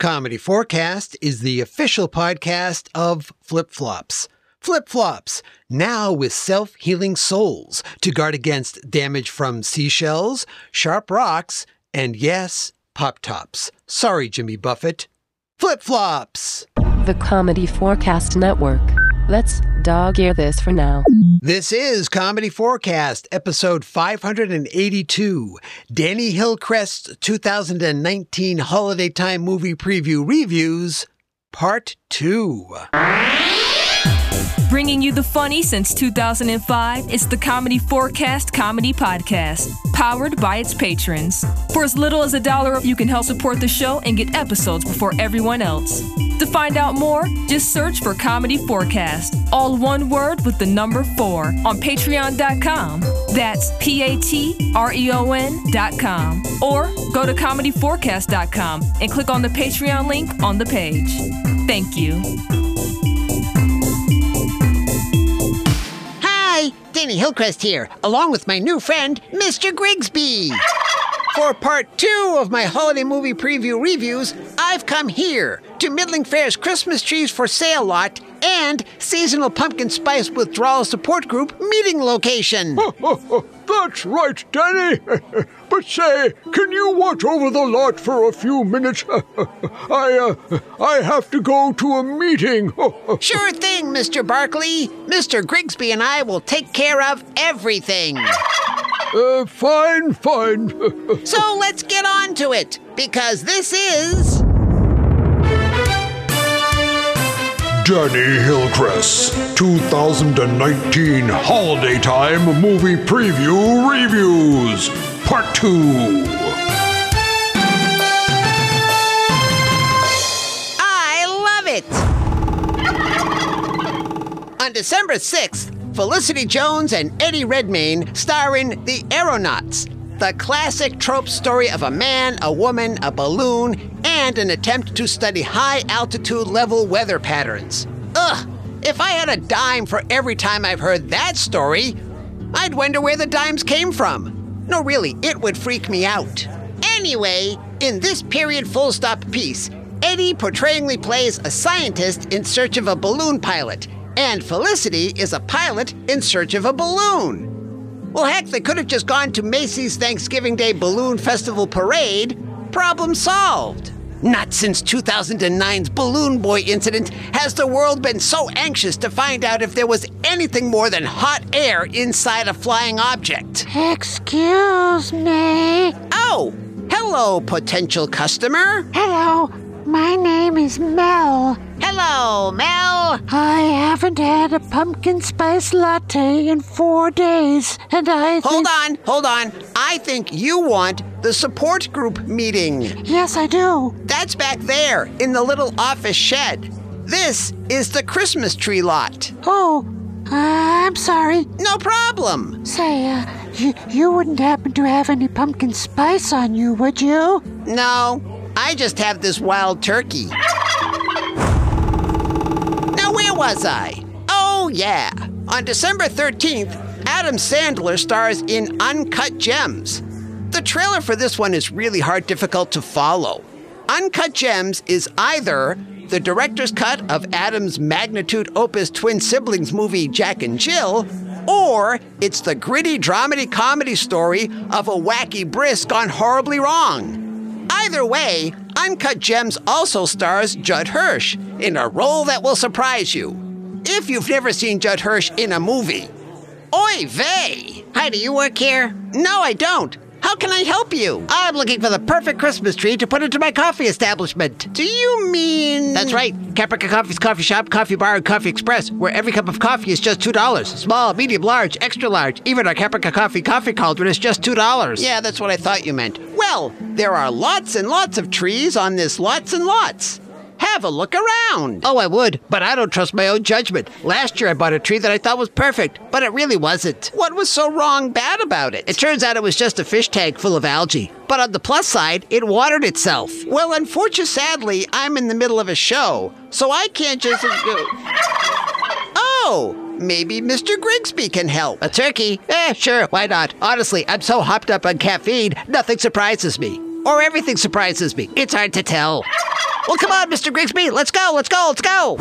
Comedy4cast is the official podcast of Flip Flops. Flip Flops, now with self healing souls to guard against damage from seashells, sharp rocks, and yes, pop tops. Sorry, Jimmy Buffett. Flip Flops! The Comedy4cast Network. Let's dog ear this for now. This is Comedy4cast, episode 582. Danny Hillcrest's 2019 Holiday Time Movie Preview Reviews, Part 2. Bringing you the funny since 2005, it's the Comedy4cast Comedy Podcast, powered by its patrons. For as little as a dollar, you can help support the show and get episodes before everyone else. To find out more, just search for Comedy4cast, all one word with the number four, on patreon.com. That's P A T R E O N.com. Or go to comedy4cast.com and click on the Patreon link on the page. Thank you. Danny Hillcrest here, along with my new friend, Mr. Grigsby. For part two of my holiday movie preview reviews, I've come here to Middling Fair's Christmas Trees for Sale lot and Seasonal Pumpkin Spice Withdrawal Support Group meeting location. That's right, Danny. but say, can you watch over the lot for a few minutes? I, uh, I have to go to a meeting. Sure thing, Mr. Barkley. Mr. Grigsby and I will take care of everything. uh, fine, fine. So let's get on to it, because this is. Danny Hillcrest, 2019 Holiday Time Movie Preview Reviews, Part 2. I love it! On December 6th, Felicity Jones and Eddie Redmayne star in The Aeronauts, the classic trope story of a man, a woman, a balloon, and an attempt to study high altitude level weather patterns. Ugh! If I had a dime for every time I've heard that story, I'd wonder where the dimes came from. No, really, it would freak me out. Anyway, in this period full stop piece, Eddie portrayingly plays a scientist in search of a balloon pilot, and Felicity is a pilot in search of a balloon. Well, heck, they could have just gone to Macy's Thanksgiving Day Balloon Festival Parade. Problem solved. Not since 2009's Balloon Boy incident has the world been so anxious to find out if there was anything more than hot air inside a flying object. Excuse me. Oh, hello, potential customer. Hello, my name is Mel. Hello, Mel. I haven't had a pumpkin spice latte in four days, and I. Hold on, hold on. I think you want the support group meeting. Yes, I do. That's back there in the little office shed. This is the Christmas tree lot. Oh, uh, I'm sorry. No problem. Say, uh, you, you wouldn't happen to have any pumpkin spice on you, would you? No, I just have this wild turkey. Now, where was I? Oh, yeah. On December 13th, Adam Sandler stars in Uncut Gems. The trailer for this one is really hard, difficult to follow. Uncut Gems is either the director's cut of Adam's magnitude opus twin siblings movie Jack and Jill, or it's the gritty dramedy comedy story of a wacky brisk gone horribly wrong. Either way, Uncut Gems also stars Judd Hirsch in a role that will surprise you. If you've never seen Judd Hirsch in a movie. Oy vey! Hi, do you work here? No, I don't. How can I help you? I'm looking for the perfect Christmas tree to put into my coffee establishment. Do you mean. That's right. Caprica Coffee's coffee shop, coffee bar, and coffee express, where every cup of coffee is just $2. Small, medium, large, extra large. Even our Caprica Coffee coffee cauldron is just $2. Yeah, that's what I thought you meant. Well, there are lots and lots of trees on this lots and lots. Have a look around. Oh, I would, but I don't trust my own judgment. Last year I bought a tree that I thought was perfect, but it really wasn't. What was so wrong bad about it? It turns out it was just a fish tank full of algae. But on the plus side, it watered itself. Well, unfortunately, sadly, I'm in the middle of a show, so I can't just. Oh, maybe Mr. Grigsby can help. A turkey? Eh, sure, why not? Honestly, I'm so hopped up on caffeine, nothing surprises me. Or everything surprises me. It's hard to tell. Well, come on, Mr. Grigsby. Let's go, let's go, let's go.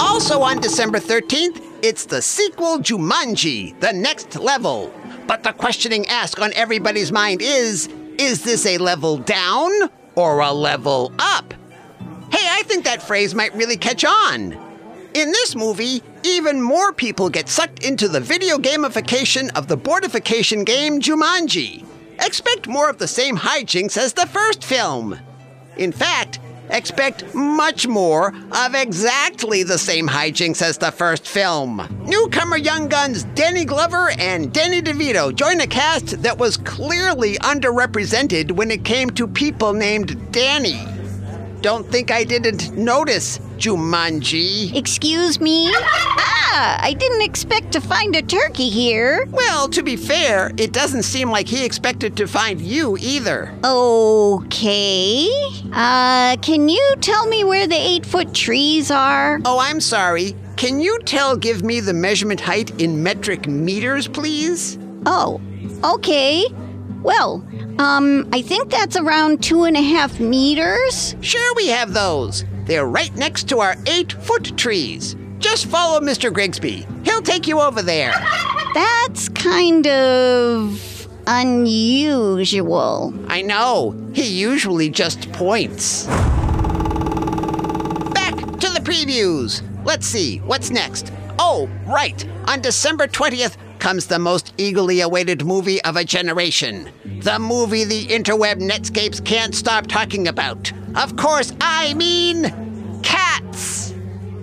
Also on December 13th, it's the sequel Jumanji, The Next Level. But the questioning asked on everybody's mind is is this a level down or a level up? Hey, I think that phrase might really catch on. In this movie, even more people get sucked into the video gamification of the boardification game Jumanji. Expect more of the same hijinks as the first film. In fact, expect much more of exactly the same hijinks as the first film. Newcomer young guns Danny Glover and Danny DeVito join a cast that was clearly underrepresented when it came to people named Danny. Don't think I didn't notice, Jumanji. Excuse me? Ah, I didn't expect to find a turkey here. Well, to be fair, it doesn't seem like he expected to find you either. Okay. Uh, can you tell me where the eight foot trees are? Oh, I'm sorry. Can you tell give me the measurement height in metric meters, please? Oh, okay. Well, um, I think that's around two and a half meters. Sure, we have those. They're right next to our eight foot trees. Just follow Mr. Grigsby. He'll take you over there. That's kind of unusual. I know. He usually just points. Back to the previews. Let's see, what's next? Oh, right. On December 20th comes the most eagerly awaited movie of a generation. The movie the interweb netscapes can't stop talking about. Of course, I mean Cats.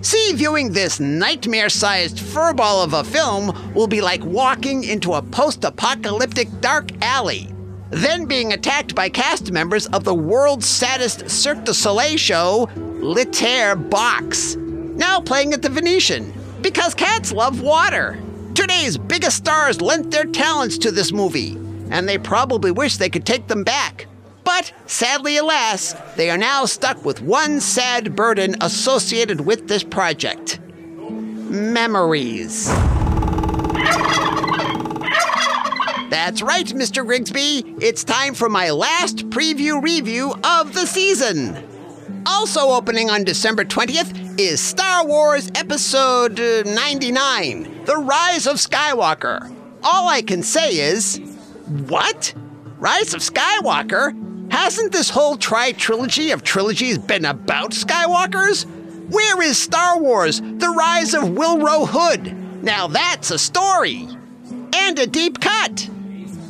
See, viewing this nightmare sized furball of a film will be like walking into a post apocalyptic dark alley, then being attacked by cast members of the world's saddest Cirque du Soleil show, Litaire Box, now playing at the Venetian, because cats love water. Today's biggest stars lent their talents to this movie, and they probably wish they could take them back. But sadly, alas, they are now stuck with one sad burden associated with this project memories. That's right, Mr. Grigsby. It's time for my last preview review of the season. Also opening on December 20th is Star Wars Episode uh, 99 The Rise of Skywalker. All I can say is, what? Rise of Skywalker? Hasn't this whole tri trilogy of trilogies been about Skywalkers? Where is Star Wars The Rise of Willrow Hood? Now that's a story! And a deep cut!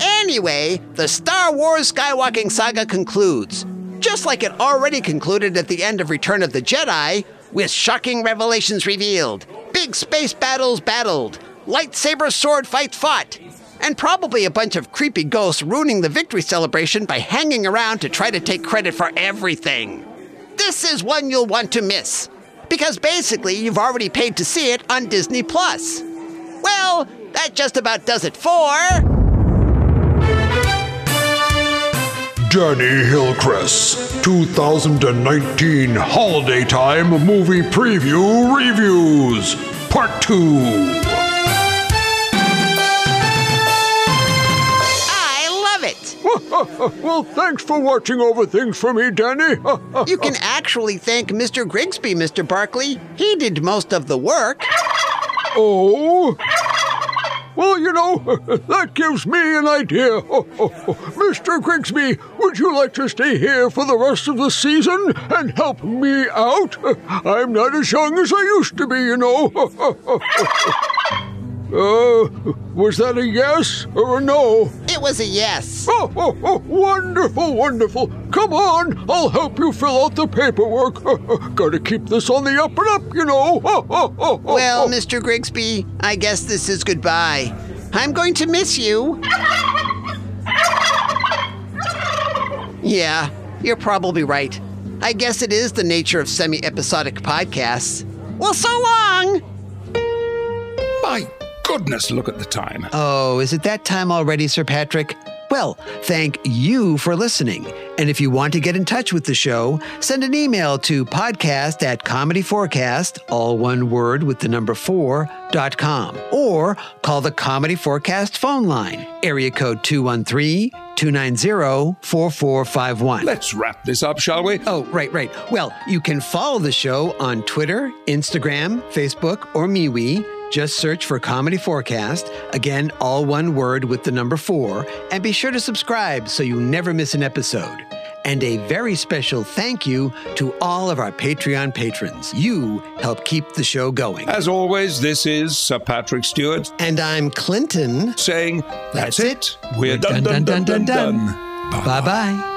Anyway, the Star Wars Skywalking saga concludes, just like it already concluded at the end of Return of the Jedi, with shocking revelations revealed, big space battles battled, lightsaber sword fights fought, and probably a bunch of creepy ghosts ruining the victory celebration by hanging around to try to take credit for everything. This is one you'll want to miss, because basically you've already paid to see it on Disney Plus. Well, that just about does it for. Danny Hillcrest 2019 Holiday Time Movie Preview Reviews Part 2. well, thanks for watching over things for me, Danny. You can actually thank Mr. Grigsby, Mr. Barkley. He did most of the work. oh? Well, you know, that gives me an idea. Mr. Grigsby, would you like to stay here for the rest of the season and help me out? I'm not as young as I used to be, you know. Uh, was that a yes or a no? It was a yes. Oh, oh, oh, wonderful, wonderful. Come on, I'll help you fill out the paperwork. Gotta keep this on the up and up, you know. Well, Mr. Grigsby, I guess this is goodbye. I'm going to miss you. Yeah, you're probably right. I guess it is the nature of semi episodic podcasts. Well, so long! My goodness, look at the time. Oh, is it that time already, Sir Patrick? Well, thank you for listening. And if you want to get in touch with the show, send an email to podcast at comedy4cast, all one word with the number four, dot com, or call the Comedy4cast phone line, area code 213 290 4451. Let's wrap this up, shall we? Oh, right, right. Well, you can follow the show on Twitter, Instagram, Facebook, or MeWe. Just search for Comedy4cast. Again, all one word with the number four. And be sure to subscribe so you never miss an episode. And a very special thank you to all of our Patreon patrons. You help keep the show going. As always, this is Sir Patrick Stewart And I'm Clinton. saying, That's, That's it. it. We're, We're done, done, done, done, done. Bye bye.